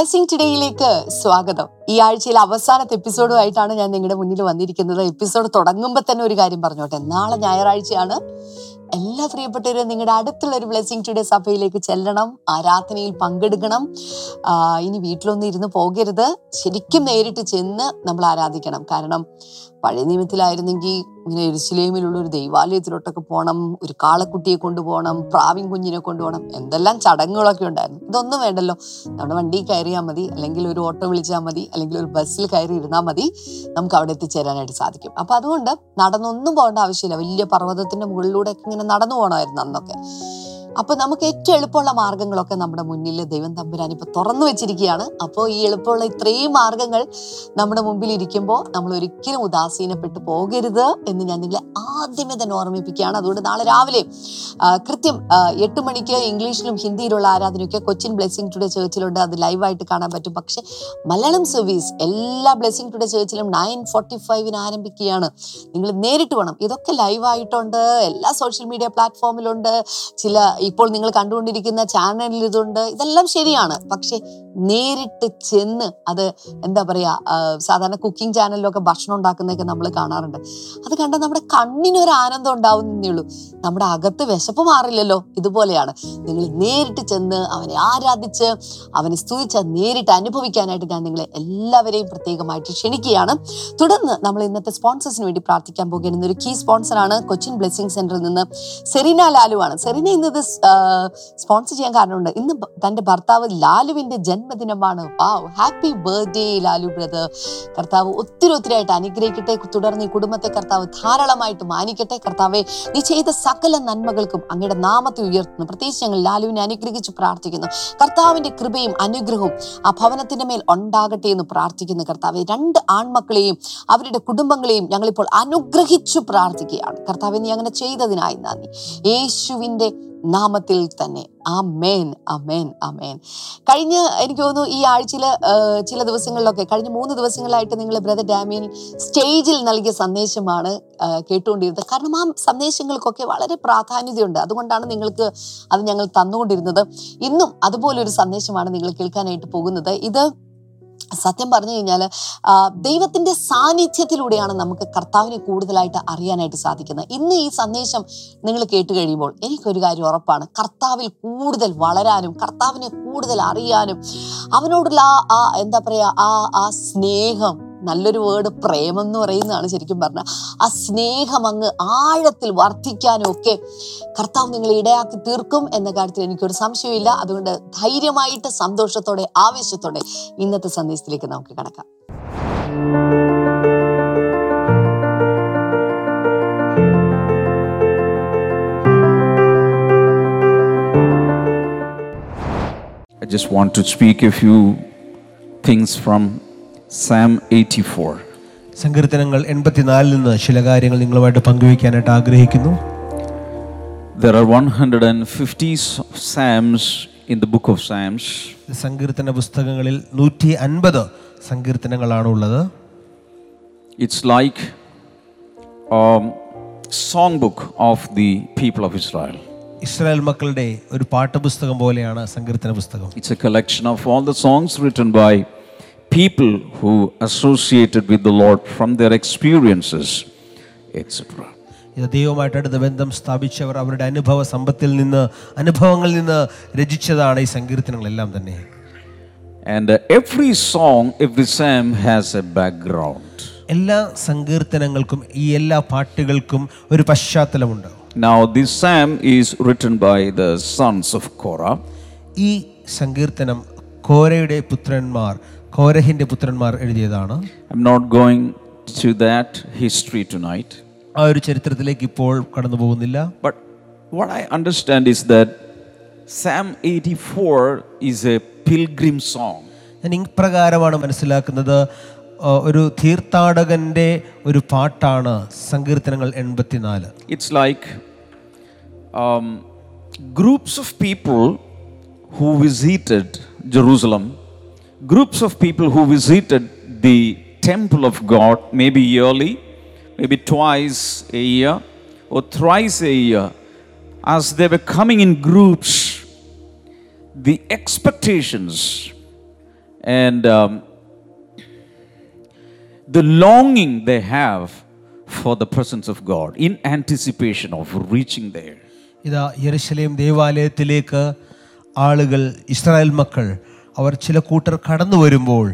Blessing ടുഡേയിലേക്ക് സ്വാഗതം. ഈ ആഴ്ചയിലെ അവസാനത്തെ എപ്പിസോഡുമായിട്ടാണ് ഞാൻ നിങ്ങളുടെ മുന്നിൽ വന്നിരിക്കുന്നത്. എപ്പിസോഡ് തുടങ്ങുമ്പോൾ തന്നെ ഒരു കാര്യം പറഞ്ഞോട്ടെ. നാളെ ഞായറാഴ്ചയാണ്. എല്ലാ പ്രിയപ്പെട്ടവരും നിങ്ങളുടെ അടുത്തുള്ള ഒരു ബ്ലെസ്സിങ് ടുഡേ സഭയിലേക്ക് ചെല്ലണം. ആരാധനയിൽ പങ്കെടുക്കണം. ഇനി വീട്ടിലൊന്നും ഇരുന്ന് പോകരുത്. ശരിക്കും നേരിട്ട് ചെന്ന് നമ്മൾ ആരാധിക്കണം. കാരണം പഴയ നിയമത്തിലായിരുന്നെങ്കിൽ ഇങ്ങനെ എരുസലേമിലുള്ള ഒരു ദൈവാലയത്തിലോട്ടൊക്കെ പോകണം ഒരു കാളക്കുട്ടിയെ കൊണ്ടുപോകണം പ്രാവിൻ കുഞ്ഞിനെ കൊണ്ടുപോകണം എന്തെല്ലാം ചടങ്ങുകളൊക്കെ ഉണ്ടായിരുന്നു. ഇതൊന്നും വേണ്ടല്ലോ. നമ്മുടെ വണ്ടി കയറിയാൽ മതി അല്ലെങ്കിൽ ഒരു ഓട്ടോ വിളിച്ചാൽ മതി അല്ലെങ്കിൽ ഒരു ബസ്സിൽ കയറി ഇരുന്നാൽ മതി നമുക്ക് അവിടെ എത്തിച്ചേരാനായിട്ട് സാധിക്കും. അപ്പൊ അതുകൊണ്ട് നടന്നൊന്നും പോകേണ്ട ആവശ്യമില്ല. വലിയ പർവതത്തിന്റെ മുകളിലൂടെ ഇങ്ങനെ നടന്നു പോകണമായിരുന്നു അന്നൊക്കെ. അപ്പൊ നമുക്ക് ഏറ്റവും എളുപ്പമുള്ള മാർഗങ്ങളൊക്കെ നമ്മുടെ മുന്നിൽ ദൈവം തമ്പുരാൻ ഇപ്പൊ തുറന്നു വെച്ചിരിക്കുകയാണ്. അപ്പോൾ ഈ എളുപ്പമുള്ള ഇത്രയും മാർഗങ്ങൾ നമ്മുടെ മുമ്പിൽ ഇരിക്കുമ്പോൾ നമ്മൾ ഒരിക്കലും ഉദാസീനപ്പെട്ടു പോകരുത് എന്ന് ഞാൻ നിങ്ങളെ ആദ്യമേ തന്നെ ഓർമ്മിപ്പിക്കുകയാണ്. അതുകൊണ്ട് നാളെ രാവിലെ കൃത്യം എട്ട് മണിക്ക് ഇംഗ്ലീഷിലും ഹിന്ദിയിലുള്ള ആരാധനയൊക്കെ കൊച്ചിൻ ബ്ലെസ്സിങ് ടുഡേ ചേർച്ചിലുണ്ട്. അത് ലൈവായിട്ട് കാണാൻ പറ്റും. പക്ഷേ മലയാളം സർവീസ് എല്ലാ ബ്ലെസ്സിങ് ടുഡേ ചേർച്ചിലും നയൻ ഫോർട്ടി ഫൈവിന് ആരംഭിക്കുകയാണ്. നിങ്ങൾ നേരിട്ട് വേണം. ഇതൊക്കെ ലൈവായിട്ടുണ്ട്. എല്ലാ സോഷ്യൽ മീഡിയ പ്ലാറ്റ്ഫോമിലുണ്ട്. ചില ഇപ്പോൾ നിങ്ങൾ കണ്ടുകൊണ്ടിരിക്കുന്ന ചാനലിൽ ഇതുണ്ട് ഇതെല്ലാം ശരിയാണ്. പക്ഷെ നേരിട്ട് ചെന്ന് അത് എന്താ പറയാ സാധാരണ കുക്കിംഗ് ചാനലിലൊക്കെ ഭക്ഷണം ഉണ്ടാക്കുന്നതൊക്കെ നമ്മൾ കാണാറുണ്ട്. അത് കണ്ടാൽ നമ്മുടെ കണ്ണിനൊരു ആനന്ദം ഉണ്ടാവുന്നേ ഉള്ളൂ. നമ്മുടെ അകത്ത് വിശപ്പ് മാറില്ലല്ലോ ഇതുപോലെയാണ്. നിങ്ങൾ നേരിട്ട് ചെന്ന് അവനെ ആരാധിച്ച് അവനെ സ്തുതിച്ച് നേരിട്ട് അനുഭവിക്കാനായിട്ട് ഞാൻ നിങ്ങളെ എല്ലാവരെയും പ്രത്യേകമായിട്ട് ക്ഷണിക്കുകയാണ്. തുടർന്ന് നമ്മൾ ഇന്നത്തെ സ്പോൺസേഴ്സിന് വേണ്ടി പ്രാർത്ഥിക്കാൻ പോകുന്ന ഒരു കീ സ്പോൺസറാണ് കൊച്ചിൻ ബ്ലെസ്സിംഗ് സെന്ററിൽ നിന്ന് സെറീന ലാലുവാണ്. സെറീന ഇന്ന് ഇത് സ്പോൺസർ ചെയ്യാൻ കാരണമുണ്ട്. ഇന്ന് തന്റെ ഭർത്താവ് ലാലുവിന്റെ ജന്മദിനമാണ്. Wow happy birthday Lalu brother. കർത്താവ് ഒത്തിരി ഒത്തിരി ആയിട്ട് അനുഗ്രഹിക്കട്ടെ തുടർന്ന് ഈ കുടുംബത്തെ കർത്താവ് ധാരാളമായിട്ട് മാനിക്കട്ടെ. കർത്താവെ നീ ചെയ്ത സകല നന്മകൾക്കും അങ്ങയുടെ നാമത്തെ ഉയർത്തുന്നു. പ്രത്യേകിച്ച് ഞങ്ങൾ ലാലുവിനെ അനുഗ്രഹിച്ച് പ്രാർത്ഥിക്കുന്നു. കർത്താവിന്റെ കൃപയും അനുഗ്രഹവും ആ ഭവനത്തിന്റെ മേൽ ഉണ്ടാകട്ടെ എന്ന് പ്രാർത്ഥിക്കുന്നു കർത്താവെ. രണ്ട് ആൺമക്കളെയും അവരുടെ കുടുംബങ്ങളെയും ഞങ്ങളിപ്പോൾ അനുഗ്രഹിച്ചു പ്രാർത്ഥിക്കുകയാണ്. കർത്താവെ നീ അങ്ങനെ ചെയ്തതിനായി നന്ദി. യേശുവിന്റെ നാമത്തിൽ തന്നെ. ആ മേൻ ആ മേൻ ആ മേൻ കഴിഞ്ഞ എനിക്ക് തോന്നുന്നു ഈ ആഴ്ചയിൽ ചില ദിവസങ്ങളിലൊക്കെ കഴിഞ്ഞ മൂന്ന് ദിവസങ്ങളായിട്ട് നിങ്ങൾ ബ്രദർ ഡാമിയൻ സ്റ്റേജിൽ നൽകിയ സന്ദേശമാണ് കേട്ടുകൊണ്ടിരുന്നത്. കാരണം ആ സന്ദേശങ്ങൾക്കൊക്കെ വളരെ പ്രാധാന്യതയുണ്ട്. അതുകൊണ്ടാണ് നിങ്ങൾക്ക് അത് ഞങ്ങൾ തന്നുകൊണ്ടിരുന്നത്. ഇന്നും അതുപോലൊരു സന്ദേശമാണ് നിങ്ങൾ കേൾക്കാനായിട്ട് പോകുന്നത്. ഇത് സത്യം പറഞ്ഞു കഴിഞ്ഞാൽ ദൈവത്തിന്റെ സാന്നിധ്യത്തിലൂടെയാണ് നമുക്ക് കർത്താവിനെ കൂടുതലായിട്ട് അറിയാനായിട്ട് സാധിക്കുന്നത്. ഇന്ന് ഈ സന്ദേശം നിങ്ങൾ കേട്ട് കഴിയുമ്പോൾ എനിക്കൊരു കാര്യം ഉറപ്പാണ്. കർത്താവിൽ കൂടുതൽ വളരാനും കർത്താവിനെ കൂടുതൽ അറിയാനും അവനോടുള്ള ആ എന്താ പറയുക ആ ആ സ്നേഹം നല്ലൊരു വേർഡ് പ്രേമം എന്ന് പറയുന്നതാണ് ശരിക്കും പറഞ്ഞാൽ ആ സ്നേഹം അങ്ങ് ആഴത്തിൽ വർദ്ധിക്കാനും ഒക്കെ കർത്താവ് നിങ്ങളെ ഇടയാക്കി തീർക്കും എന്ന കാര്യത്തിൽ എനിക്കൊരു സംശയമില്ല അതുകൊണ്ട് ധൈര്യമായിട്ട് സന്തോഷത്തോടെ ആവേശത്തോടെ ഇന്നത്തെ സന്ദേശത്തിലേക്ക് നമുക്ക് കടക്കാം. I just want to speak a few things from Psalm 84. സങ്കീർത്തനങ്ങൾ എൺപത്തിനാലിൽ നിന്ന് ചില കാര്യങ്ങൾ നിങ്ങളുമായിട്ട് പങ്കുവയ്ക്കാനായിട്ട് ആഗ്രഹിക്കുന്നു There are 150 s- Psalms in the book of Psalms. സങ്കീർത്തന പുസ്തകങ്ങളിൽ നൂറ്റി അൻപത് സങ്കീർത്തനങ്ങളാണ് ഉള്ളത് It's like a songbook of the people of Israel. Israel മക്കളുടെ ഒരു പാഠപുസ്തകം പോലെയാണ് സങ്കീർത്തന പുസ്തകം It's a collection of all the songs written by people who associated with the Lord from their experiences, etc. ഇത് ദൈവമായിട്ട് അടുത്ത ബന്ധം സ്ഥാപിച്ചവർ അവരുടെ അനുഭവ സമ്പത്തിൽ നിന്ന് അനുഭവങ്ങളിൽ നിന്ന് രചിച്ചതാണ് ഈ സങ്കീർത്തനങ്ങളെല്ലാം തന്നെ And uh, every song, every psalm has a background. എല്ലാ സങ്കീർത്തനങ്ങൾക്കും ഈ എല്ലാ പാട്ടുകൾക്കും ഒരു പശ്ചാത്തലമുണ്ട് Now, this psalm is written by the sons of Korah. ഈ സങ്കീർത്തനം കോരയുടെ പുത്രന്മാർ കോരഹിന്റെ പുത്രന്മാർ എഴുതിയതാണ് I'm not going to that history tonight. ആ ഒരു ചരിത്രത്തിലേക്ക് ഇപ്പോൾ കടന്നു പോകുന്നില്ല But what I understand is that Psalm 84 is a pilgrim song. ഞാൻ ഇപ്രകാരമാണ് മനസ്സിലാക്കുന്നത് ആ, ഒരു തീർത്ഥാടകന്റെ ഒരു പാട്ടാണ് സങ്കീർത്തനങ്ങൾ എൺപത്തിനാല് It's like um, groups of people who visited Jerusalem, groups of people who visited the temple of God, maybe yearly, maybe twice a year, or thrice a year, as they were coming in groups, the expectations And um, the longing they have for the presence of God in anticipation of reaching there. ഇതാ യെരുശലേം ദേവാലയത്തിലേക്ക് ആളുകൾ Israel മക്കൾ അവർ ചില കൂട്ടർ കടന്നു വരുമ്പോൾ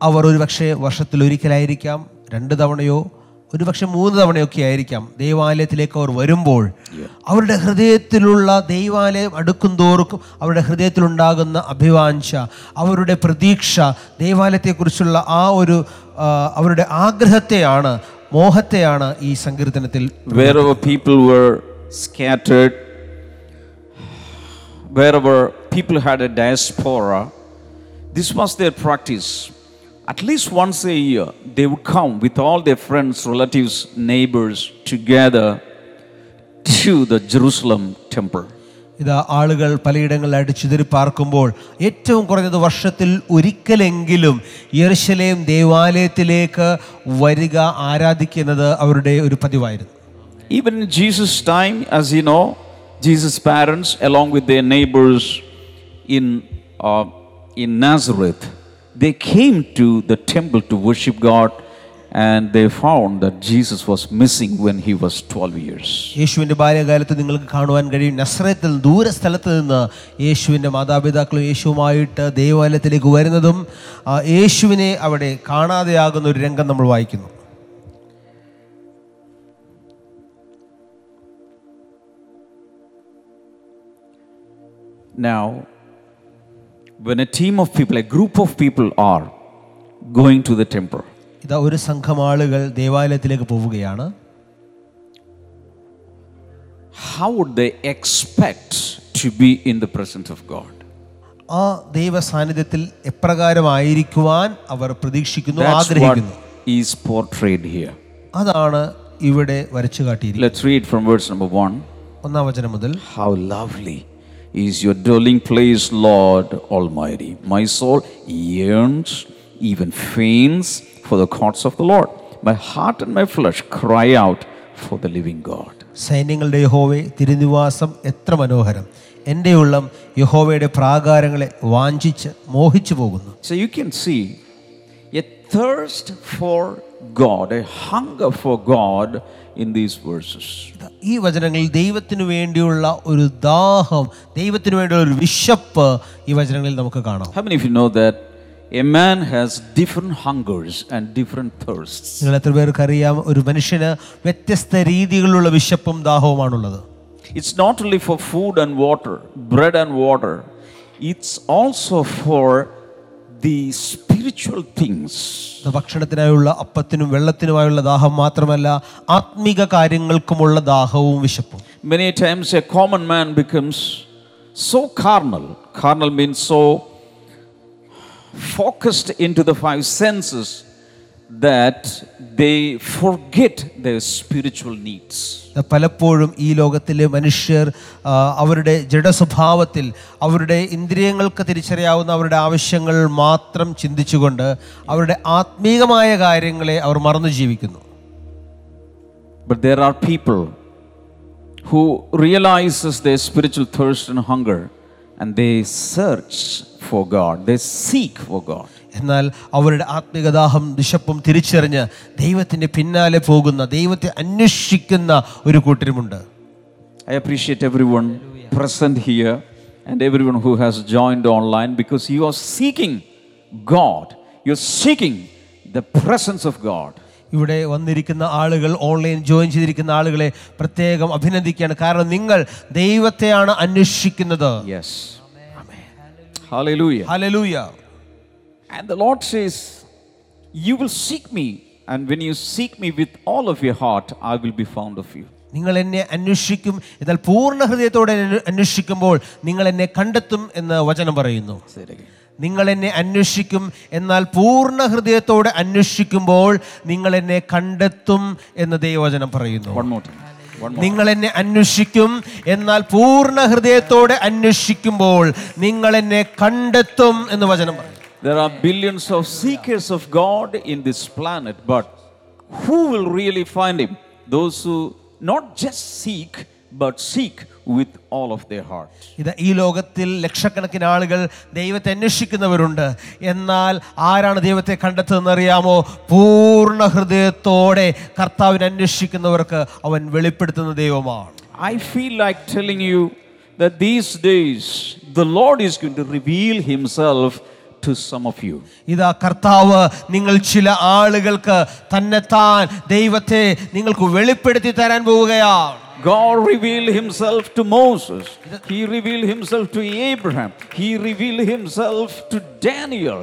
അവർ ഒരുപക്ഷെ വർഷത്തിൽ ഒരിക്കലായിരിക്കാം രണ്ട് തവണയോ ഒരുപക്ഷെ മൂന്ന് തവണയൊക്കെ ആയിരിക്കാം ദൈവാലയത്തിലേക്ക് അവർ വരുമ്പോൾ അവരുടെ ഹൃദയത്തിലുള്ള ദൈവാലയം അടുക്കും തോറും അവരുടെ ഹൃദയത്തിലുണ്ടാകുന്ന അഭിവാഞ്ച അവരുടെ പ്രതീക്ഷ ദൈവാലയത്തെക്കുറിച്ചുള്ള ആ ഒരു അവരുടെ ആഗ്രഹത്തെയാണ് മോഹത്തെയാണ് ഈ സങ്കീർത്തനത്തിൽ wherever people had a diaspora, this was their practice. At least once a year, they would come with all their friends, relatives, neighbors together to the Jerusalem temple. ഇതാ ആളുകൾ പലയിടങ്ങളിലായിട്ട് ചിതറി പാർക്കുമ്പോൾ ഏറ്റവും കുറഞ്ഞത് വർഷത്തിൽ ഒരിക്കലെങ്കിലും യെരുശലേം ദേവാലയത്തിലേക്ക് വരിക ആരാധിക്കുന്നത് അവരുടെ ഒരു പതിവായിരുന്നു Even in Jesus' time, as you know, Jesus' parents, along with their neighbors in, uh, in Nazareth, they came to the temple to worship God and they found that Jesus was missing when he was 12 years. യേശുവിന്റെ ബാല്യകാലത്ത് നിങ്ങൾക്ക് കാണുവാൻ കഴിയും നസ്രത്തിൽ ദൂര സ്ഥലത്ത് നിന്ന് യേശുവിന്റെ മാതാപിതാക്കളും യേശുവുമായിട്ട് ദേവാലയത്തിലേക്ക് വരുന്നതും യേശുവിനെ അവിടെ കാണാതെയാകുന്ന ഒരു രംഗം നമ്മൾ വായിക്കുന്നു Now, when a team of people, a group of people are going to the temple, ഇതാ ഒരു സംഘം ആളുകൾ ദേവാലയത്തിലേക്ക് പോവുകയാണ് how would they expect to be in the presence of God? ആ ദൈവ സാന്നിധ്യത്തിൽ എപ്രകാരമായിരിക്കുവാൻ അവർ പ്രതീക്ഷിക്കുന്നു That's what ആഗ്രഹിക്കുന്നു is portrayed here. അതാണ് ഇവിടെ വരച്ചു കാട്ടിയിരിക്കുന്നത് Let's read from verse number 1. ഒന്നാം വചനം മുതൽ How lovely is your dwelling place, Lord Almighty. My soul yearns, even faints for the courts of the Lord. My heart and my flesh cry out for the living God. സൈന്യങ്ങളുടെ യഹോവെ തിരുനിവാസം എത്ര മനോഹരം എൻ്റെ ഉള്ളം യഹോവയുടെ പ്രാകാരങ്ങളെ വാഞ്ചിച്ച് മോഹിച്ചു പോകുന്നു So you can see a thirst for God, a hunger for God in these verses. ഈ വചനങ്ങളിൽ ദൈവത്തിനു വേണ്ടിയുള്ള ഒരു ദാഹം ദൈവത്തിനു വേണ്ടിയുള്ള ഒരു വിശപ്പ് ഈ വചനങ്ങളിൽ നമുക്ക് കാണാം How many of you know that a man has different hungers and different thirsts? നിങ്ങൾ എത്ര പേർക്ക് അറിയാം ഒരു മനുഷ്യന് വ്യത്യസ്ത രീതികളിലുള്ള വിശപ്പും ദാഹവുമാണുള്ളത് It's not only for food and water, bread and water, it's also for the spiritual things. ഇത് ഭക്ഷണത്തിനായുള്ള അപ്പത്തിനും വെള്ളത്തിനുമായുള്ള ദാഹം മാത്രമല്ല ആത്മീക കാര്യങ്ങൾക്കുമുള്ള ദാഹവും വിശപ്പും Many times a common man becomes so carnal. Carnal means so focused into the five senses that they forget their spiritual needs. പലപ്പോഴും ഈ ലോകത്തിലെ മനുഷ്യർ ആ, അവരുടെ ജഡസ്വഭാവത്തിൽ അവരുടെ ഇന്ദ്രിയങ്ങൾക്ക് തിരിച്ചറിയാവുന്ന അവരുടെ ആവശ്യങ്ങൾ മാത്രം ചിന്തിച്ചുകൊണ്ട് അവരുടെ ആത്മീകമായ കാര്യങ്ങളെ അവർ മറന്നു ജീവിക്കുന്നു But there are people who realizes their spiritual thirst and hunger and they search for God. They seek for God. എന്നാൽ അവരുടെ ആത്മീകദാഹം നിശപ്പും തിരിച്ചറിഞ്ഞ് ദൈവത്തിന്റെ പിന്നാലെ പോകുന്ന ദൈവത്തെ അന്വേഷിക്കുന്ന ഒരു കൂട്ടരുമുണ്ട്. I appreciate everyone present here and everyone who has joined online because you are seeking God you are seeking the presence of God ഇവിടെ വന്നിരിക്കുന്ന ആളുകൾ ഓൺലൈൻ ജോയിൻ ചെയ്തിരിക്കുന്ന ആളുകളെ പ്രത്യേകം അഭിനന്ദിക്കുകയാണ്. കാരണം നിങ്ങൾ ദൈവത്തെയാണ് അന്വേഷിക്കുന്നത്. Yes Hallelujah. Hallelujah. And the Lord says, You will seek me, and when you seek me with all of your heart, I will be found of you. നിങ്ങൾ എന്നെ അന്വേഷിക്കും എന്നാൽ പൂർണ ഹൃദയത്തോടെ അന്വേഷിക്കുമ്പോൾ നിങ്ങൾ എന്നെ കണ്ടെത്തും എന്ന് വചനം പറയുന്നു. നിങ്ങൾ എന്നെ അന്വേഷിക്കും എന്നാൽ പൂർണ ഹൃദയത്തോടെ അന്വേഷിക്കുമ്പോൾ നിങ്ങൾ എന്നെ കണ്ടെത്തും എന്ന് ദൈവവചനം പറയുന്നു. നിങ്ങൾ എന്നെ അന്വേഷിക്കും എന്നാൽ പൂർണ ഹൃദയത്തോടെ അന്വേഷിക്കുമ്പോൾ നിങ്ങൾ എന്നെ കണ്ടെത്തും എന്ന് വചനം പറയും There are billions of seekers of God in this planet, but who will really find Him? Those who not just seek, but seek with all of their heart. ഇത് ഈ ലോകത്തിൽ ലക്ഷക്കണക്കിന് ആളുകൾ ദൈവത്തെ അന്വേഷിക്കുന്നവരുണ്ട് എന്നാൽ ആരാണ് ദൈവത്തെ കണ്ടെത്തുന്നത് അറിയാമോ പൂർണ്ണ ഹൃദയത്തോടെ കർത്താവിനെ അന്വേഷിക്കുന്നവർക്ക് അവൻ വെളിപ്പെടുത്തുന്ന ദൈവമാണ് I feel like telling you that these days the Lord is going to reveal Himself to some of you. ഇതാ കർത്താവ് നിങ്ങൾ ചില ആളുകൾക്ക് തന്നെത്താൻ ദൈവത്തെ നിങ്ങൾക്ക് വെളിപ്പെടുത്തി തരാൻ പോവുകയാണ് God revealed Himself to Moses, He revealed Himself to Abraham, He revealed Himself to Daniel.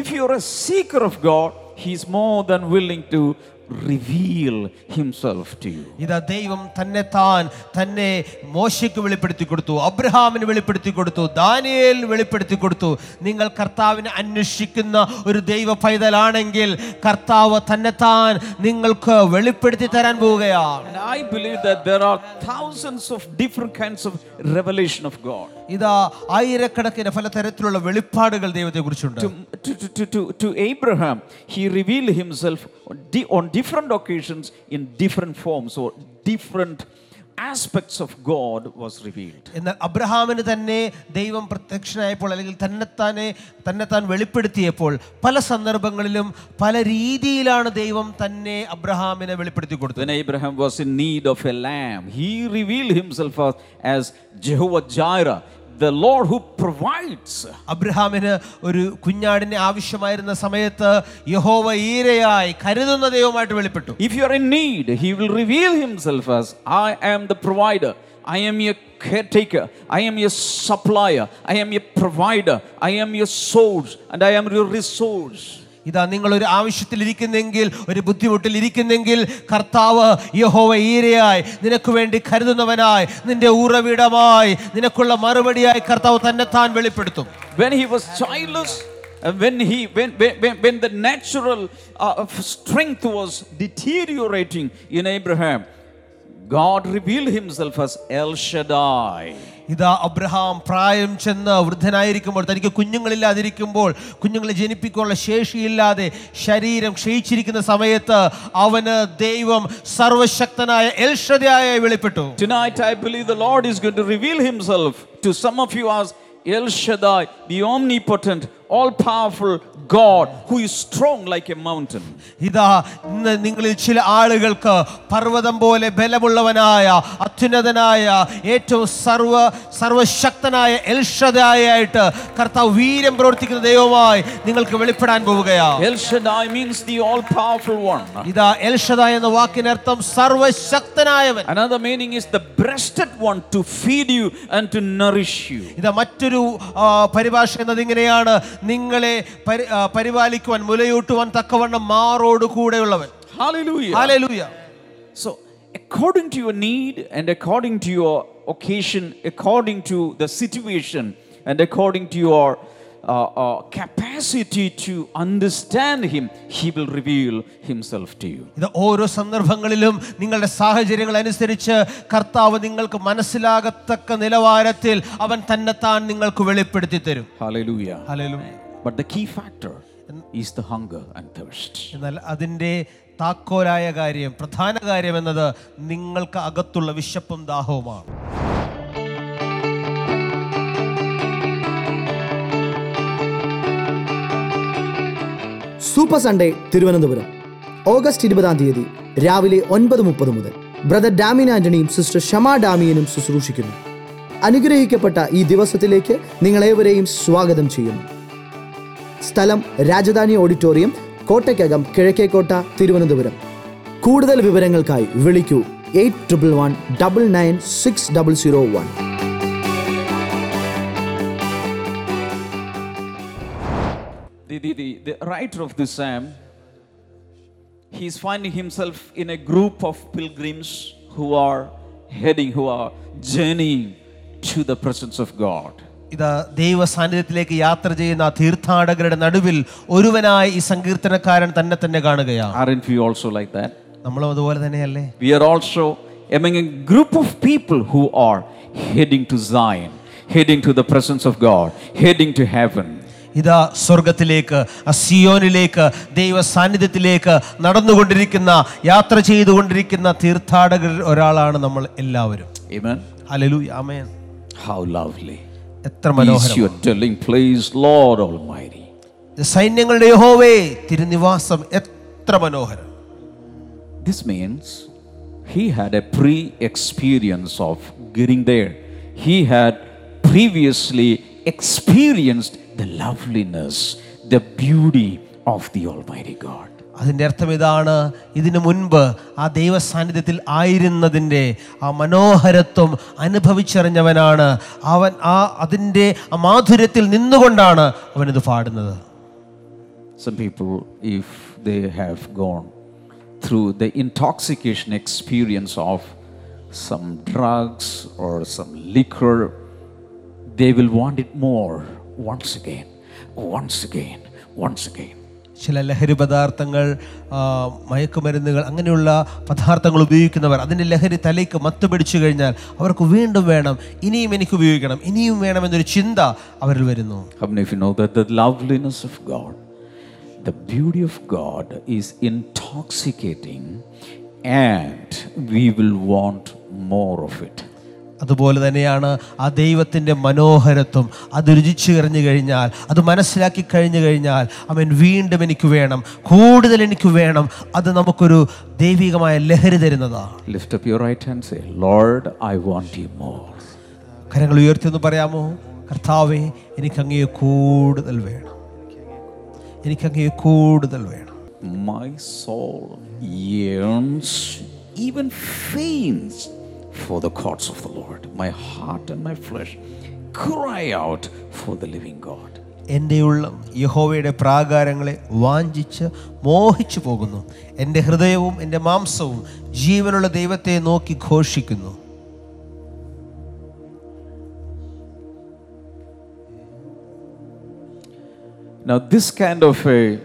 If you're a seeker of God, He's more than willing to reveal Himself to you. ഇതാ ദൈവം തന്നെ താൻ തന്നെ മോശയ്ക്ക് വെളിപ്പെടുത്തി കൊടുത്തു അബ്രഹാമിന് വെളിപ്പെടുത്തി കൊടുത്തു ദാനിയേലിന് വെളിപ്പെടുത്തി കൊടുത്തു നിങ്ങൾ കർത്താവിനെ അന്വേഷിക്കുന്ന ഒരു ദൈവ പൈതലാണെങ്കിൽ കർത്താവ് തന്നെ താൻ നിങ്ങൾക്ക് വെളിപ്പെടുത്തി തരാൻ പോവുകയാണ് And I believe that there are thousands of different kinds of revelation of God. ഇതാ ആയിരക്കണക്കിന് പലതരത്തിലുള്ള വെളിപ്പാടുകൾ ദൈവത്തെക്കുറിച്ചുണ്ട്. To Abraham he reveal himself on different occasions in different forms or different aspects of God was revealed എന്നാൽ അബ്രഹാമിന് തന്നെ ദൈവം പ്രത്യക്ഷനായപ്പോൾ അല്ലെങ്കിൽ തന്നെത്താനെ തന്നെത്താൻ വെളിപ്പെടുത്തിയപ്പോൾ പല സന്ദർഭങ്ങളിലും പല രീതിയിലാണ് ദൈവം തന്നെ അബ്രഹാമിനെ വെളിപ്പെടുത്തി കൊടുത്തത് Abraham was in need of a lamb he reveal himself as Jehovah Jireh the Lord who provides. അബ്രഹാമിന് ഒരു കുഞ്ഞാടിനെ ആവശ്യമായിരുന്ന സമയത്ത് യഹോവ ഈരയായി കരുതുന്ന ദൈവമായിട്ട് വെളിപ്പെട്ടു If you are in need, he will reveal himself as I am the provider. I am your caretaker. I am your supplier. I am your provider. I am your source and I am your resource. ഇതാ നിങ്ങൾ ഒരു ആവശ്യത്തിലിരിക്കുന്നെങ്കിൽ ഒരു ബുദ്ധിമുട്ടിലിരിക്കുന്നെങ്കിൽ കർത്താവ് യഹോവ ഈരയായി നിനക്ക് വേണ്ടി കരുതുന്നവനായി നിന്റെ ഉറവിടമായി നിനക്കുള്ള മറുപടിയായി കർത്താവ് തന്നെ താൻ വെളിപ്പെടുത്തും. When he was childless, uh, when he when, when, when the natural uh, strength was deteriorating in Abraham, God revealed himself as El Shaddai. ഇതാ അബ്രഹാം പ്രായം ചെന്ന് വൃദ്ധനായിരിക്കുമ്പോൾ തനിക്ക് കുഞ്ഞുങ്ങളില്ലാതിരിക്കുമ്പോൾ കുഞ്ഞുങ്ങളെ ജനിപ്പിക്കാനുള്ള ശേഷിയില്ലാതെ ശരീരം ക്ഷയിച്ചിരിക്കുന്ന സമയത്ത് അവന് ദൈവം സർവശക്തനായ എൽഷദയായ വെളിപ്പെട്ടു Tonight, I believe the Lord is going to reveal himself to some of you as El Shaddai, the omnipotent, all powerful God who is strong like a mountain. ഇതാ നിങ്ങളിൽ ചില ആളുകൾക്ക് പർവതം പോലെ ബലമുള്ളവനായ അത്യുന്നതനായ ഏറ്റവും സർവ സർവശക്തനായ എൽഷദായിട്ട് കർത്താവ് വീര്യം പ്രവർത്തിക്കുന്ന ദൈവമായി നിങ്ങൾക്ക് വെളിപ്പെടാൻ പോവുകയാണ് Shaddai means the all powerful one. ഇതാ എൽഷദ എന്ന വാക്കിനർത്ഥം സർവശക്തനായവൻ Another meaning is the breasted one to feed you and to nourish you. ഇതാ മറ്റൊരു പരിഭാഷ എന്നത് ഇങ്ങനെയാണ് നിങ്ങളെ പരി- ആ, പരിപാലിക്കുവാൻ മുലയൂട്ടുവാൻ തക്കവണ്ണം മാറോട് കൂടെയുള്ളവൻ Hallelujah. Hallelujah So, according to your need and according to your occasion, according to the situation, and according to your or capacity to understand him he will reveal himself to you. ഇത് ഓരോ സന്ദർഭങ്ങളിലും നിങ്ങളുടെ സാഹചര്യങ്ങൾ അനുസരിച്ച് കർത്താവ് നിങ്ങൾക്ക് മനസ്സിലാകത്തക്ക നിലവാരത്തിൽ അവൻ തന്നെത്താൻ നിങ്ങൾക്ക് വെളിപ്പെടുത്തി തരും. Hallelujah hallelujah but the key factor is the hunger and thirst. എന്നാൽ അതിന്റെ താക്കോലായ കാര്യം പ്രധാന കാര്യം എന്നത് നിങ്ങൾക്ക് അകത്തുള്ള വിശപ്പും ദാഹവുമാണ്. Super Sunday Thiruvananthapuram. ഓഗസ്റ്റ് ഇരുപതാം തീയതി രാവിലെ ഒൻപത് മുപ്പത് മുതൽ ബ്രദർ ഡാമിൻ ആന്റണിയും സിസ്റ്റർ ഷമ ഡാമിയനും ശുശ്രൂഷിക്കുന്നു. അനുഗ്രഹിക്കപ്പെട്ട ഈ ദിവസത്തിലേക്ക് നിങ്ങളേവരെയും സ്വാഗതം ചെയ്യുന്നു. സ്ഥലം രാജധാനി ഓഡിറ്റോറിയം കോട്ടയ്ക്കകം കിഴക്കേക്കോട്ട തിരുവനന്തപുരം. കൂടുതൽ വിവരങ്ങൾക്കായി വിളിക്കൂ eight triple one double nine six double zero one. The, the, the, the writer of this psalm, he is finding himself in a group of pilgrims who are heading, who are journeying to the presence of God. ഇത് ദൈവ സാന്നിധ്യത്തിലേക്ക് യാത്ര ചെയ്യുന്ന ആ തീർത്ഥാടകരുടെ നടുവിൽ ഒരുവനായി ഈ സങ്കീർത്തനക്കാരൻ തന്നെ തന്നെ കാണുകയാണ് Aren't we also like that? നമ്മളും അതുപോലെ തന്നെയല്ലേ We are also among a group of people who are heading to Zion, heading to the presence of God, heading to heaven. ഇതാ സ്വർഗത്തിലേക്ക് അസിയോനിലേക്ക് ദൈവ സാന്നിധ്യത്തിലേക്ക് നടന്നുകൊണ്ടിരിക്കുന്ന യാത്ര ചെയ്തുകൊണ്ടിരിക്കുന്ന തീർത്ഥാടകർ ഒരാളാണ് നമ്മൾ എല്ലാവരും. എത്ര മനോഹരം. സൈന്യങ്ങളുടെ യഹോവേ തിരുനിവാസം എത്ര മനോഹരം. This means he had a pre experience of getting there. He had previously experienced the loveliness, the beauty of the Almighty God. അതിൻ്റെ അർത്ഥം ഇതാണ് ഇതിനു മുൻപ് ആ ദൈവ സാന്നിധ്യത്തിൽ ആയിരുന്നതിൻ്റെ ആ മനോഹരത്വം അനുഭവിച്ചറിഞ്ഞവനാണ് അവൻ ആ അതിൻ്റെ ആ മാധുര്യത്തിൽ നിന്നുകൊണ്ടാണ് അവനിത് പാടുന്നത് Some people, if they have gone through the intoxication experience of some drugs or some liquor, they will want it more once again, once again, once again. ചില ലഹരി പദാർത്ഥങ്ങൾ ആ, മയക്കുമരുന്നുകൾ അങ്ങനെയുള്ള പദാർത്ഥങ്ങൾ ഉപയോഗിക്കുന്നവർ അതിൻ്റെ ലഹരി തലയ്ക്ക് മത്ത് പിടിച്ചു കഴിഞ്ഞാൽ അവർക്ക് വീണ്ടും വേണം ഇനിയും എനിക്ക് ഉപയോഗിക്കണം ഇനിയും വേണമെന്നൊരു ചിന്ത അവരിൽ വരുന്നു How many of you know that the loveliness of God, the beauty of God is intoxicating അതുപോലെ തന്നെയാണ് ആ ദൈവത്തിന്റെ മനോഹരത്വം. അത് രുചിച്ചു കറിഞ്ഞു കഴിഞ്ഞാൽ അത് മനസ്സിലാക്കി കഴിഞ്ഞു കഴിഞ്ഞാൽ അവൻ വീണ്ടും എനിക്ക് വേണം കൂടുതൽ എനിക്ക് വേണം. അത് നമുക്കൊരു ദൈവികമായ ലഹരി തരുന്നതാണ്. ലിഫ്റ്റ് അപ്പ് യുവർ കരങ്ങൾ പറയാമോ? കർത്താവേ എനിക്ക് അങ്ങേ കൂടുതൽ വേണം. എനിക്ക് അങ്ങേ കൂടുതൽ വേണം. My soul even faints for the courts of the Lord. My heart and my flesh cry out for the living God. എൻ്റെ ഉള്ളം യഹോവയുടെ പ്രാകാരങ്ങളെ വാഞ്ചിച്ച് മോഹിച്ചു പോകുന്നു എൻ്റെ ഹൃദയവും എൻ്റെ മാംസവും ജീവനുള്ള ദൈവത്തെ നോക്കി ഘോഷിക്കുന്നു Now, this kind of a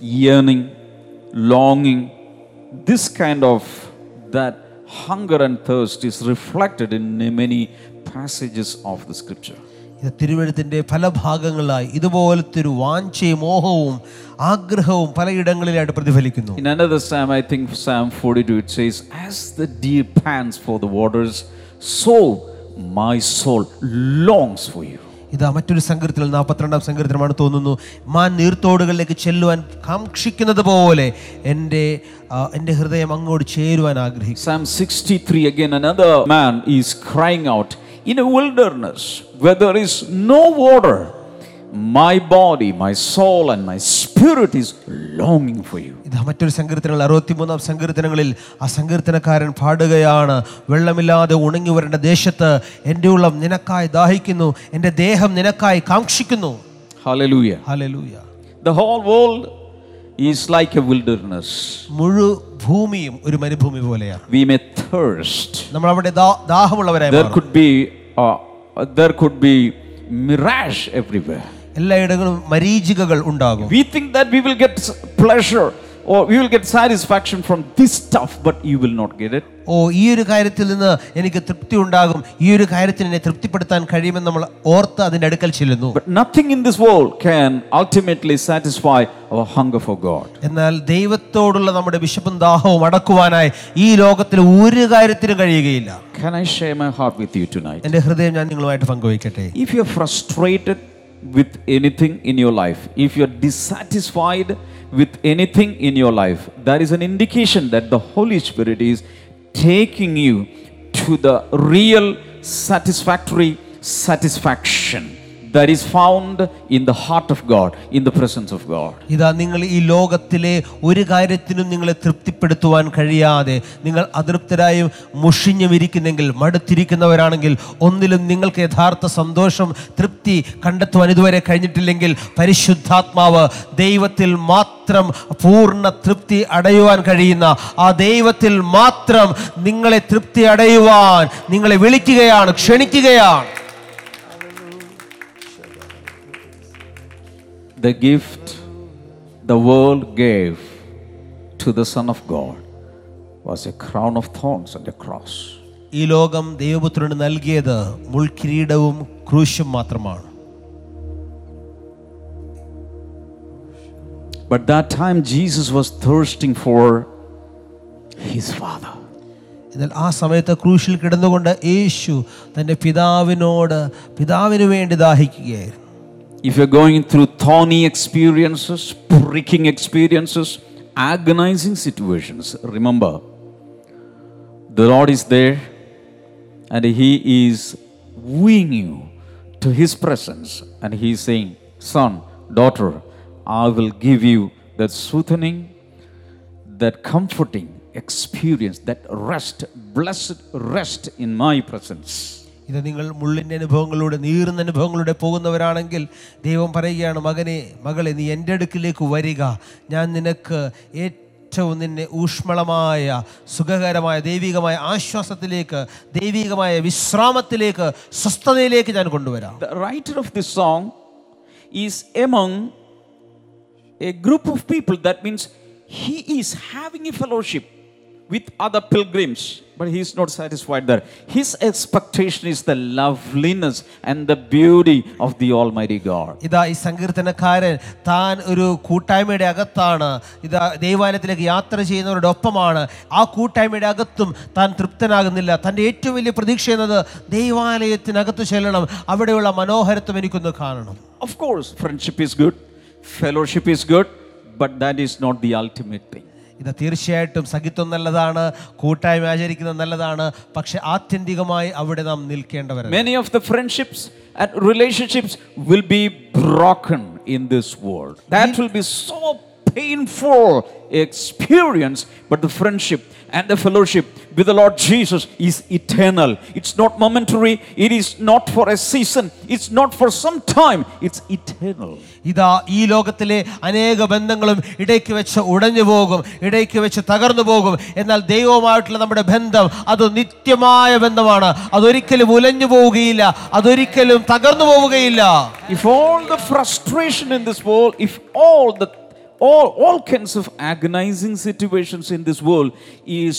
yearning, longing, this kind of that hunger and thirst is reflected in many passages of the scripture. ഇത് തിരുവഴുത്തിൻ്റെ പല ഭാഗങ്ങളായി ഇതുപോലത്തെ ഒരു വാഞ്ചയും മോഹവും ആഗ്രഹവും പലയിടങ്ങളിലായിട്ട് പ്രതിഫലിക്കുന്നു In another psalm, I think Psalm 42, it says, As the deer pants for the waters, so my soul longs for you. ഇതാ മറ്റൊരു സങ്കീർത്തനം നാൽപ്പത്തിരണ്ടാം സങ്കീർത്തനമാണ് തോന്നുന്നു. മാൻ നീർത്തോടുകളിലേക്ക് ചെല്ലുവാൻ കാക്ഷിക്കുന്നത് പോലെ എന്റെ എന്റെ ഹൃദയം അങ്ങോട്ട് ചേരുവാൻ ആഗ്രഹിക്കും out in weather is no water my body, my soul, and my spirit is longing for you. ഇത് മറ്റൊരു സങ്കീർത്തനങ്ങൾ അറുപത്തിമൂന്നാം സങ്കീർത്തനങ്ങളിൽ ആ സങ്കീർത്തനക്കാരൻ പാടുകയാണ് വെള്ളമില്ലാതെ ഉണങ്ങി വരേണ്ട ദേശത്ത് എന്റെ ഉള്ളം നിനക്കായി ദാഹിക്കുന്നു എന്റെ ദേഹം നിനക്കായി കാക്ഷിക്കുന്നു Hallelujah. Hallelujah The whole world is like a wilderness. മുഴു ഭൂമിയും ഒരു മരുഭൂമി പോലെയാണ് We may thirst. നമ്മൾ അവിടെ ദാഹമുള്ളവരായി There could be uh, there could be mirage everywhere. എല്ലായിടങ്ങളും മരീചികകൾ ഉണ്ടാകും We think that we will get s- pleasure or we will get satisfaction from this stuff, but you will not get it. ഓ ഈ ഒരു കാര്യത്തിൽ നിന്ന് എനിക്ക് തൃപ്തി ഉണ്ടാകും ഈ ഒരു കാര്യത്തിൽ എന്നെ തൃപ്തിപ്പെടുത്താൻ കഴിയുമെന്ന് നമ്മൾ ഓർത്ത് അതിൻ്റെ അടുക്കൽ ചെല്ലുന്നു But nothing in this world can ultimately satisfy our hunger for God. എന്നാൽ ദൈവത്തോടുള്ള നമ്മുടെ വിശപ്പും ദാഹവും അടക്കുവാനായി ഈ ലോകത്തിൽ ഒരു കാര്യത്തിനും കഴിയുകയില്ല Can I share my heart with you tonight? എൻ്റെ ഹൃദയം ഞാൻ നിങ്ങളുമായിട്ട് പങ്കുവയ്ക്കട്ടെ If you're frustrated with anything in your life, if you're dissatisfied with anything in your life, that is an indication that the Holy Spirit is taking you to the real satisfactory satisfaction നിങ്ങൾ ഈ ലോകത്തിലെ ഒരു കാര്യത്തിനും നിങ്ങളെ തൃപ്തിപ്പെടുത്തുവാൻ കഴിയാതെ നിങ്ങൾ അതൃപ്തരായും മുഷിഞ്ഞും ഇരിക്കുന്നെങ്കിൽ മടുത്തിരിക്കുന്നവരാണെങ്കിൽ ഒന്നിലും നിങ്ങൾക്ക് യഥാർത്ഥ സന്തോഷം തൃപ്തി കണ്ടെത്തുവാൻ ഇതുവരെ കഴിഞ്ഞിട്ടില്ലെങ്കിൽ പരിശുദ്ധാത്മാവ് ദൈവത്തിൽ മാത്രം പൂർണ തൃപ്തി അടയുവാൻ കഴിയുന്ന ആ ദൈവത്തിൽ മാത്രം നിങ്ങളെ തൃപ്തി അടയുവാൻ നിങ്ങളെ വിളിക്കുകയാണ് ക്ഷണിക്കുകയാണ്. The gift the world gave to the Son of God was a crown of thorns and a cross. ഈ ലോകം ദൈവപുത്രന് നൽകിയത് മുൾക്കിരീടവും ക്രൂശും മാത്രമാണ് But that time Jesus was thirsting for his Father. എന്നാൽ ആ സമയത്ത് ക്രൂശിൽ കിടന്നുകൊണ്ട് യേശു തൻ്റെ പിതാവിനോട് പിതാവിന് വേണ്ടി ദാഹിക്കുകയായിരുന്നു if you're going through thorny experiences, pricking experiences, agonizing situations, remember the Lord is there and He is wooing you to His presence and He is saying, Son, daughter, I will give you that soothing, that comforting experience, that rest, blessed rest in my presence. ഇത് നിങ്ങൾ മുള്ളിന്റെ അനുഭവങ്ങളിലൂടെ നീറുന്ന അനുഭവങ്ങളിലൂടെ പോകുന്നവരാണെങ്കിൽ ദൈവം പറയുകയാണ് മകനെ മകളെ നീ എന്റെ അടുക്കിലേക്ക് വരിക. ഞാൻ നിനക്ക് ഏറ്റവും നിന്നെ ഊഷ്മളമായ സുഖകരമായ ദൈവികമായ ആശ്വാസത്തിലേക്ക് ദൈവികമായ വിശ്രാമത്തിലേക്ക് സ്വസ്ഥതയിലേക്ക് ഞാൻ കൊണ്ടുവരാം. The writer of this song is among a group of people. That means he is having a fellowship. with other pilgrims, but he is not satisfied there. His expectation is the loveliness and the beauty of the Almighty God. ഇതാ ഈ സങ്കീർത്തനക്കാരൻ താൻ ഒരു കൂട്ടായ്മയുടെ അകത്താണ് ഇതാ ദൈവാലയത്തിലേക്ക് യാത്ര ചെയ്യുന്നവരുടെ ഒപ്പമാണ് ആ കൂട്ടായ്മയുടെ അകത്തും താൻ തൃപ്തനാകുന്നില്ല തൻ്റെ ഏറ്റവും വലിയ പ്രതീക്ഷ എന്നത് ദൈവാലയത്തിനകത്ത് ചെല്ലണം അവിടെയുള്ള മനോഹരത്വം എനിക്കൊന്ന് കാണണം Of course, friendship is good, fellowship is good, but that is not the ultimate thing. ഇത് തീർച്ചയായിട്ടും സഖിത്വം നല്ലതാണ് കൂട്ടായ്മ ആചരിക്കുന്നത് നല്ലതാണ് പക്ഷെ ആത്യന്തികമായി അവിടെ നാം നിൽക്കേണ്ടവരാണ് Many of the friendships and relationships will be broken in this world. That will be so painful experience, but the friendship and the fellowship with the Lord Jesus is eternal. It's not momentary, it is not for a season, it's not for some time, it's eternal. ഇതാ ഈ ലോകത്തിലെ അനേക ബന്ധങ്ങളും ഇടയ്ക്ക് വെച്ച് ഉടഞ്ഞു പോകും ഇടയ്ക്ക് വെച്ച് തകർന്നു പോകും എന്നാൽ ദൈവവുമായിട്ടുള്ള നമ്മുടെ ബന്ധം അത് നിത്യമായ ബന്ധമാണ് അതൊരിക്കലും ഉലഞ്ഞു പോവുകയില്ല അതൊരിക്കലും തകർന്നു പോവുകയില്ല If all the frustration in this world, if all the all, all kinds of agonizing situations in this world is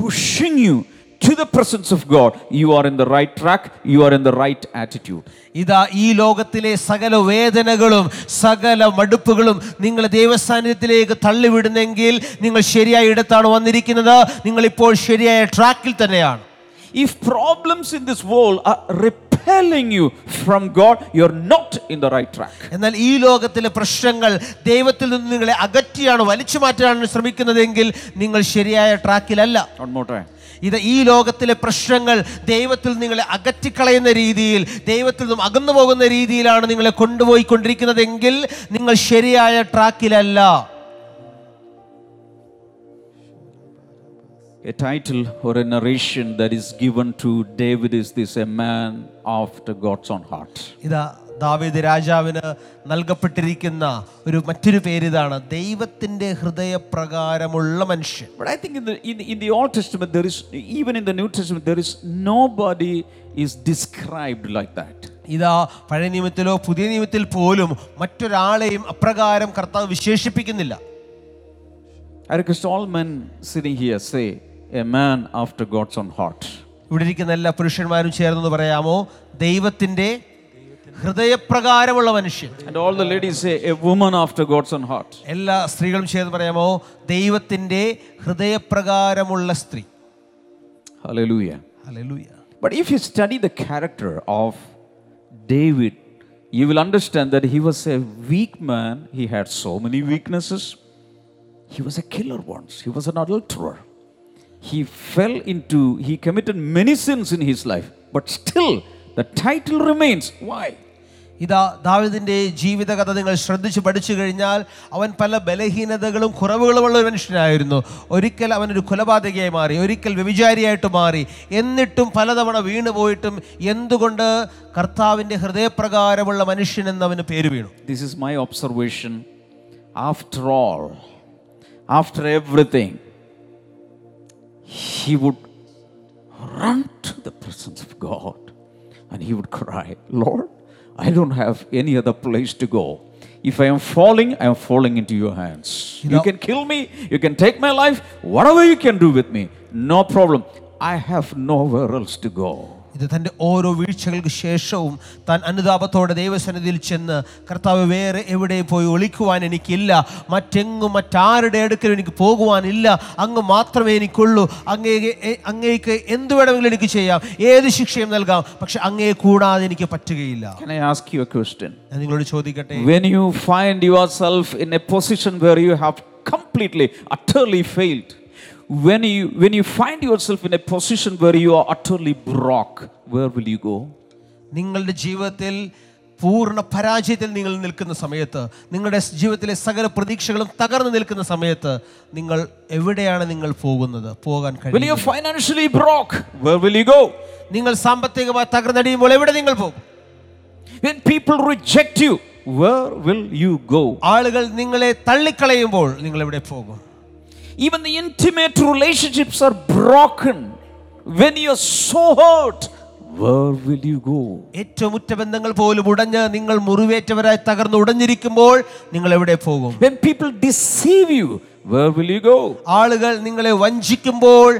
pushing you to the presence of God you are in the right track you are in the right attitude ഇതാ ഈ ലോകത്തിലെ സകല വേദനകളും സകല മടുപ്പുകളും നിങ്ങൾ ദൈവസാന്നിധ്യത്തിലേക്ക് തള്ളിവിടുന്നെങ്കിൽ നിങ്ങൾ ശരിയായ ഇടത്താണ് വന്നിരിക്കുന്നത്. നിങ്ങൾ ഇപ്പോൾ ശരിയായ ട്രാക്കിൽ തന്നെയാണ്. If problems in this world repelling you from God, you're not in the right track. എന്നാൽ ഈ ലോകത്തിലെ പ്രശ്നങ്ങൾ ദൈവത്തിൽ നിന്ന് നിങ്ങളെ അകറ്റിയാണ് വലിച്ചു മാറ്റാനാണ് ശ്രമിക്കുന്നതെങ്കിൽ നിങ്ങൾ ശരിയായ ട്രാക്കിലല്ല One more time. ഇത് ഈ ലോകത്തിലെ പ്രശ്നങ്ങൾ ദൈവത്തിൽ നിങ്ങളെ അകറ്റിക്കളയുന്ന രീതിയിൽ ദൈവത്തിൽ നിന്നും അകന്നു പോകുന്ന രീതിയിലാണ് നിങ്ങളെ കൊണ്ടുപോയി കൊണ്ടുപോയിക്കൊണ്ടിരിക്കുന്നതെങ്കിൽ നിങ്ങൾ ശരിയായ ട്രാക്കിലല്ല A title or a narration that is given to David is this a man after God's own heart. ഇതാ ദാവീദ് രാജാവിന് നൽകപ്പെട്ടിരിക്കുന്ന ഒരു മറ്റൊരു പേര് ഇതാണ് ദൈവത്തിന്റെ ഹൃദയപ്രകാരമുള്ള മനുഷ്യൻ But I think in the, in, in the Old Testament, there is, even in the New Testament, there is nobody is described like that. ഇതാ പഴയ നിയമത്തിലോ പുതിയ നിയമത്തിൽ പോലും മറ്റൊരാളെയും അപ്രകാരം കർത്താവ് വിശേഷിപ്പിക്കുന്നില്ല I request all men sitting here say, a man after God's own heart. ഇവിടെ ഇരിക്കുന്ന എല്ലാ പുരുഷന്മാരും ചേർന്നെന്ന് പറയാമോ ദൈവത്തിന്റെ ഹൃദയപ്രകാരമുള്ള മനുഷ്യൻ And all the ladies say, a woman after God's own heart. എല്ലാ സ്ത്രീകളും ചേർന്ന് പറയാമോ ദൈവത്തിന്റെ ഹൃദയപ്രകാരമുള്ള സ്ത്രീ Hallelujah. Hallelujah But if you study the character of David, you will understand that he was a weak man. He had so many weaknesses. He was a killer once, he was an adulterer. He fell into, he committed many sins in his life, but still the title remains. Why? ഇതാ ദാവിദിന്റെ ജീവിതകഥ നിങ്ങൾ ശ്രദ്ധിച്ച് പഠിച്ചു കഴിഞ്ഞാൽ അവൻ പല ബലഹീനതകളും കുറവുകളുമുള്ള ഒരു മനുഷ്യനായിരുന്നു ഒരിക്കൽ അവനൊരു കൊലപാതകയായി മാറി ഒരിക്കൽ വ്യഭിചാരിയായിട്ട് മാറി എന്നിട്ടും പലതവണ വീണു പോയിട്ടും എന്തുകൊണ്ട് കർത്താവിന്റെ ഹൃദയപ്രകാരമുള്ള മനുഷ്യൻ എന്ന് അവന് പേര് വീണു This is my observation. After all, after everything, he would run to the presence of God and he would cry, Lord, I don't have any other place to go. If I am falling, I am falling into your hands. You You can kill me, you can take my life, whatever you can do with me, no problem. I have nowhere else to go. ഇത് തന്റെ ഓരോ വീഴ്ചകൾക്ക് ശേഷവും താൻ അനുതാപത്തോടെ ദൈവസന്നിധിയിൽ ചെന്ന് കർത്താവ് വേറെ എവിടെ പോയി ഒളിക്കുവാൻ എനിക്കില്ല. മറ്റെങ്ങും മറ്റാരുടെ അടുക്കലും എനിക്ക് പോകുവാനില്ല. അങ്ങ് മാത്രമേ എനിക്കുള്ളൂ. അങ്ങേ എ- അങ്ങേക്ക് എന്ത് വേണമെങ്കിലും എനിക്ക് ചെയ്യാം. ഏത് ശിക്ഷയും നൽകാം. പക്ഷെ അങ്ങേ കൂടാതെ എനിക്ക് പറ്റുകയില്ല. ഞാൻ നിങ്ങളോട് ചോദിക്കട്ടെ? When you find yourself in a position where you have completely utterly failed, when you, when you find yourself in a position where you are utterly broke, where will you go? നിങ്ങളുടെ ജീവിതത്തിൽ പൂർണ്ണ പരാജയത്തിൽ നിങ്ങൾ നിൽക്കുന്ന സമയത്ത് നിങ്ങളുടെ ജീവിതത്തിലെ സകല പ്രതീക്ഷകളും തകർന്നു നിൽക്കുന്ന സമയത്ത് നിങ്ങൾ എവിടെയാണ് നിങ്ങൾ പോകുന്നത് പോകാൻ When കഴിയും you're financially broke, where will you go? നിങ്ങൾ സാമ്പത്തികമായി തകർന്നടിയുമ്പോൾ എവിടെ നിങ്ങൾ പോകും When people reject you, where will you go? ആളുകൾ നിങ്ങളെ തള്ളിക്കളയുമ്പോൾ നിങ്ങൾ എവിടെ പോകും Even the intimate relationships are broken. When you're so hurt, where will you go? ഏറ്റവും ഉറ്റ ബന്ധങ്ങൾ പോലും ഉടഞ്ഞ് നിങ്ങൾ മുറിവേറ്റവരായി തകർന്ന് ഉടഞ്ഞിരിക്കുമ്പോൾ നിങ്ങൾ എവിടെ പോകും When people deceive you, where will you go? ആളുകൾ നിങ്ങളെ വഞ്ചിക്കുമ്പോൾ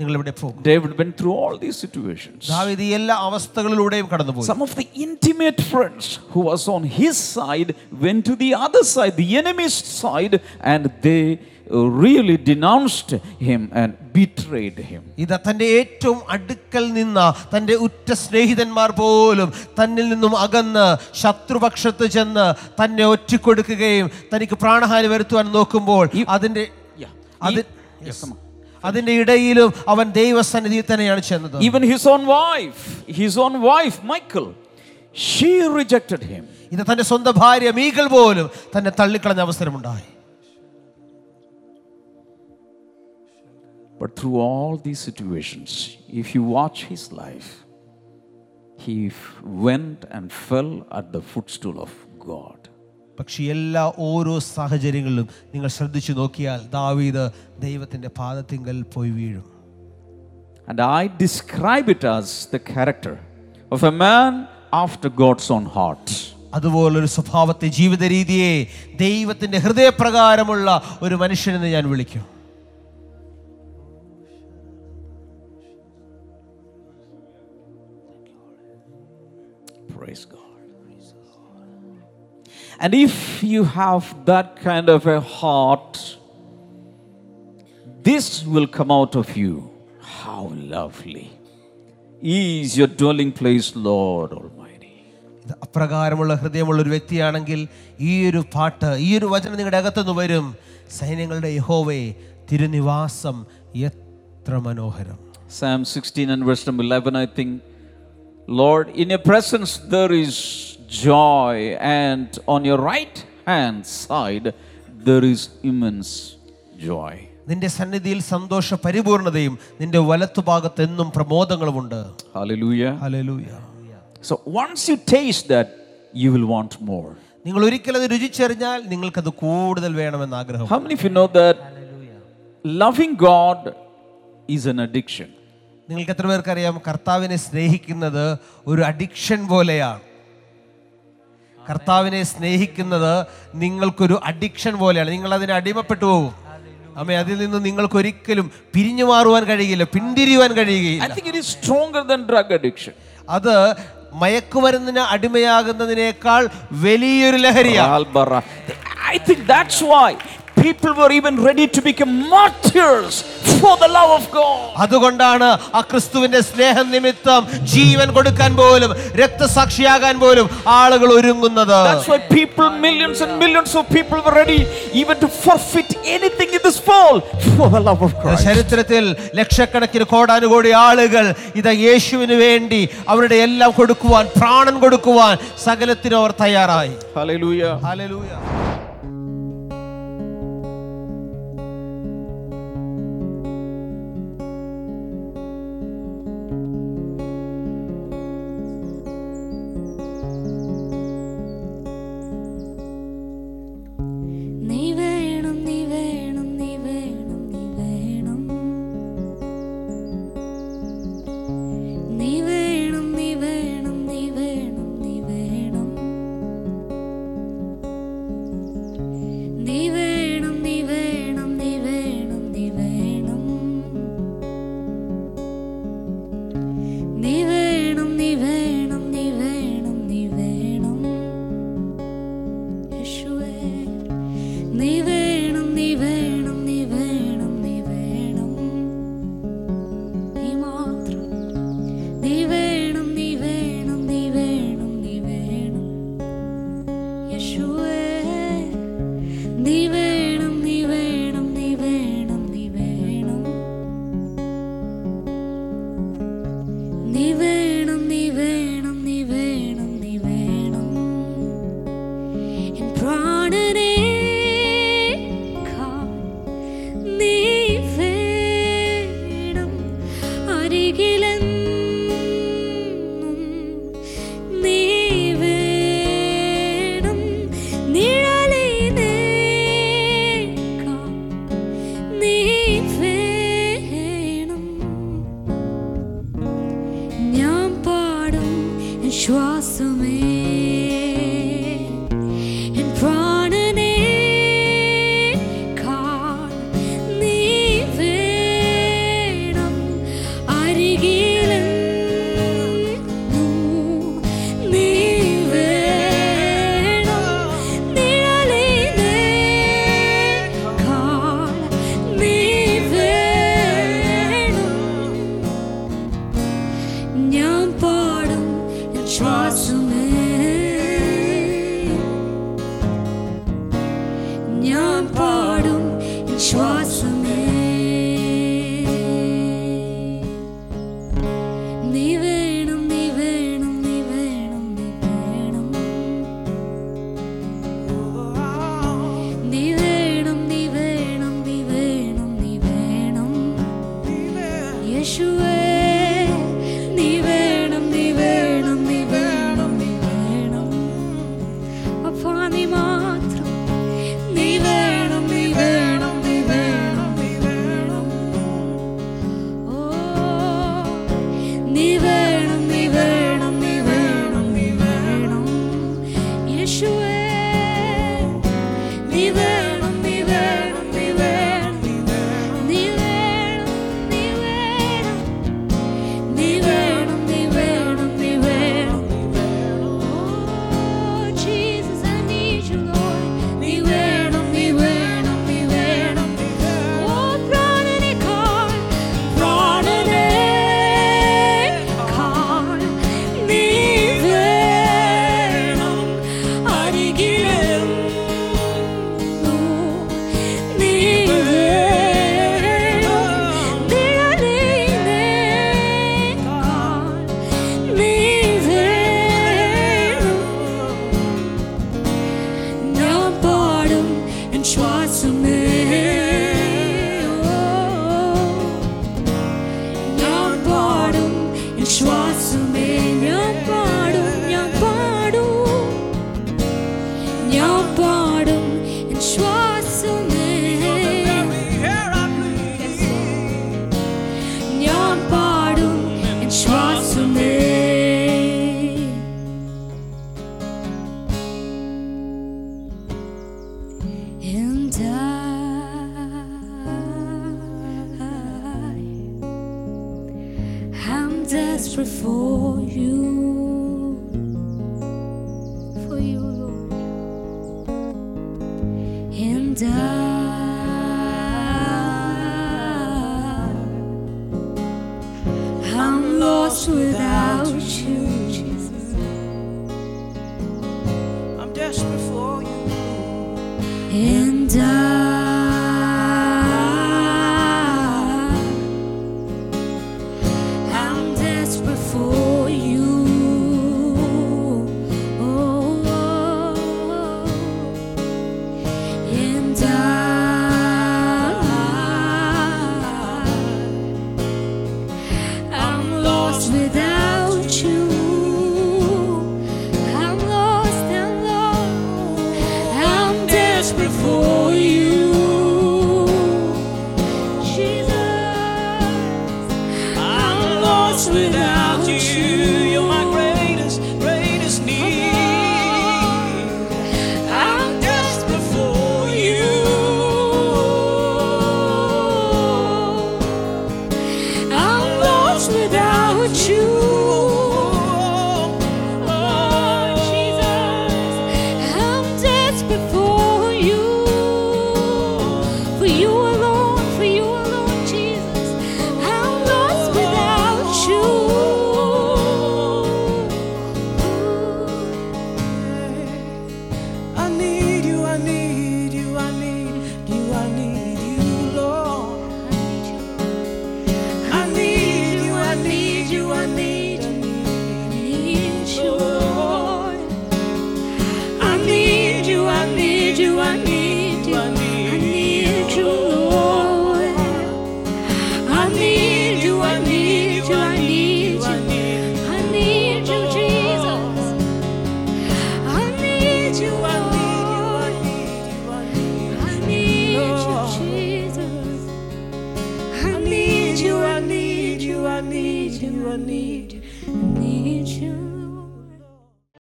നിങ്ങൾ എവിടെ പോകും David went through all these situations. ദാവീദ് ഈ എല്ലാ അവസ്ഥകളിലൂടെയും കടന്നുപോയി Some of the intimate friends who was on his side went to the other side, the enemy's side, and they uh, really denounced him and betrayed him. ഇത് തന്റെ ഏറ്റവും അടുക്കൽ നിന്ന തന്റെ ഉറ്റ സ്നേഹിതന്മാർ പോലും തന്നിൽ നിന്നും അകന്ന് ശത്രുപക്ഷത്ത് ചെന്ന് തന്നെ ഒറ്റിക്കൊടുക്കുകയും തനിക്ക് പ്രാണഹാനി വരുത്തുവാൻ നോക്കുമ്പോൾ അതിന്റെ അത് അതിന്റെ ഇടയിലും അവൻ ദൈവസന്നിധിയിൽ തന്നെയാണ് ചെന്നത്. Even his own wife, his own wife, Michael, she rejected him. ഇത് തന്റെ സ്വന്തം ഭാര്യ മീകൾ പോലും തന്നെ തള്ളിക്കളഞ്ഞ അവസരമുണ്ടായി. But through all these situations, if you watch his life, he f- went and fell at the footstool of God. പക്ഷെ എല്ലാ ഓരോ സാഹചര്യങ്ങളിലും നിങ്ങൾ ശ്രദ്ധിച്ചു നോക്കിയാൽ ദാവീദ് ദൈവത്തിൻ്റെ പാദത്തിങ്കൽ പോയി വീഴും And I describe it as the character of a man after God's own heart. അതുപോലൊരു സ്വഭാവത്തെ ജീവിത രീതിയെ ദൈവത്തിൻ്റെ ഹൃദയപ്രകാരമുള്ള ഒരു മനുഷ്യനെന്ന് ഞാൻ വിളിക്കും Praise God. And if you have that kind of a heart, this will come out of you. How lovely is your dwelling place, Lord Almighty. ഇത് അപ്രകാരമുള്ള ഹൃദയമുള്ള ഒരു വ്യക്തിയാണെങ്കിൽ ഈ ഒരു പാട്ട് ഈ ഒരു വചനം നിങ്ങളുടെ അകത്തുനിന്ന് വരും സൈന്യങ്ങളുടെ യഹോവേ തിരുനിവാസം എത്ര മനോഹരം Psalm 16 and verse number 11, I think, Lord, in your presence there is joy, and on your right hand side there is immense joy. നിന്റെ സന്നിധിയിൽ സന്തോഷ പരിപൂർണതയും നിന്റെ വലത്തുഭാഗത്ത് എന്നും പ്രമോദങ്ങളുമുണ്ട് so once you taste that you will want more നിങ്ങൾ ഒരിക്കൽ അത് രുചിച്ചറിഞ്ഞാൽ നിങ്ങൾക്ക് അത് കൂടുതൽ വേണമെന്ന് ആഗ്രഹം how many you know that loving God is an addiction നിങ്ങൾക്ക് എത്ര പേർക്കറിയാം? കർത്താവിനെ സ്നേഹിക്കുന്നത് ഒരു അഡിക്ഷൻ പോലെയാണ്. കർത്താവിനെ സ്നേഹിക്കുന്നത് നിങ്ങൾക്കൊരു അഡിക്ഷൻ പോലെയാണ്. നിങ്ങൾ അതിന് അടിമപ്പെട്ടു പോകും. അമ്മ അതിൽ നിന്ന് നിങ്ങൾക്ക് ഒരിക്കലും പിരിഞ്ഞു മാറുവാൻ കഴിയില്ല പിന്തിരിയുവാൻ I കഴിയുകയില്ല think it is stronger than drug അത് മയക്കുമരുന്നിന് അടിമയാകുന്നതിനേക്കാൾ വലിയൊരു ലഹരിയാണ്. I think that's why people were even ready to become martyrs for the love of God. അതുകൊണ്ടാണ് ആ ക്രിസ്തുവിന്റെ സ്നേഹം നിമിത്തം ജീവൻ കൊടുക്കാൻ പോലും രക്തസാക്ഷിയാകാൻ പോലും ആളുകൾ ഒരുങ്ങുന്നത് That's why people, millions and millions of people were ready even to forfeit anything in this world for the love of Christ. ചരിത്രത്തിൽ ലക്ഷക്കണക്കിന് കോടാനുകോടി ആളുകൾ ഇത് യേശുവിന് വേണ്ടി അവരുടെ എല്ലാം കൊടുക്കുവാൻ പ്രാണൻ കൊടുക്കുവാൻ സകലത്തിനും അവർ തയ്യാറായി Hallelujah. Hallelujah for you, Lord. And I,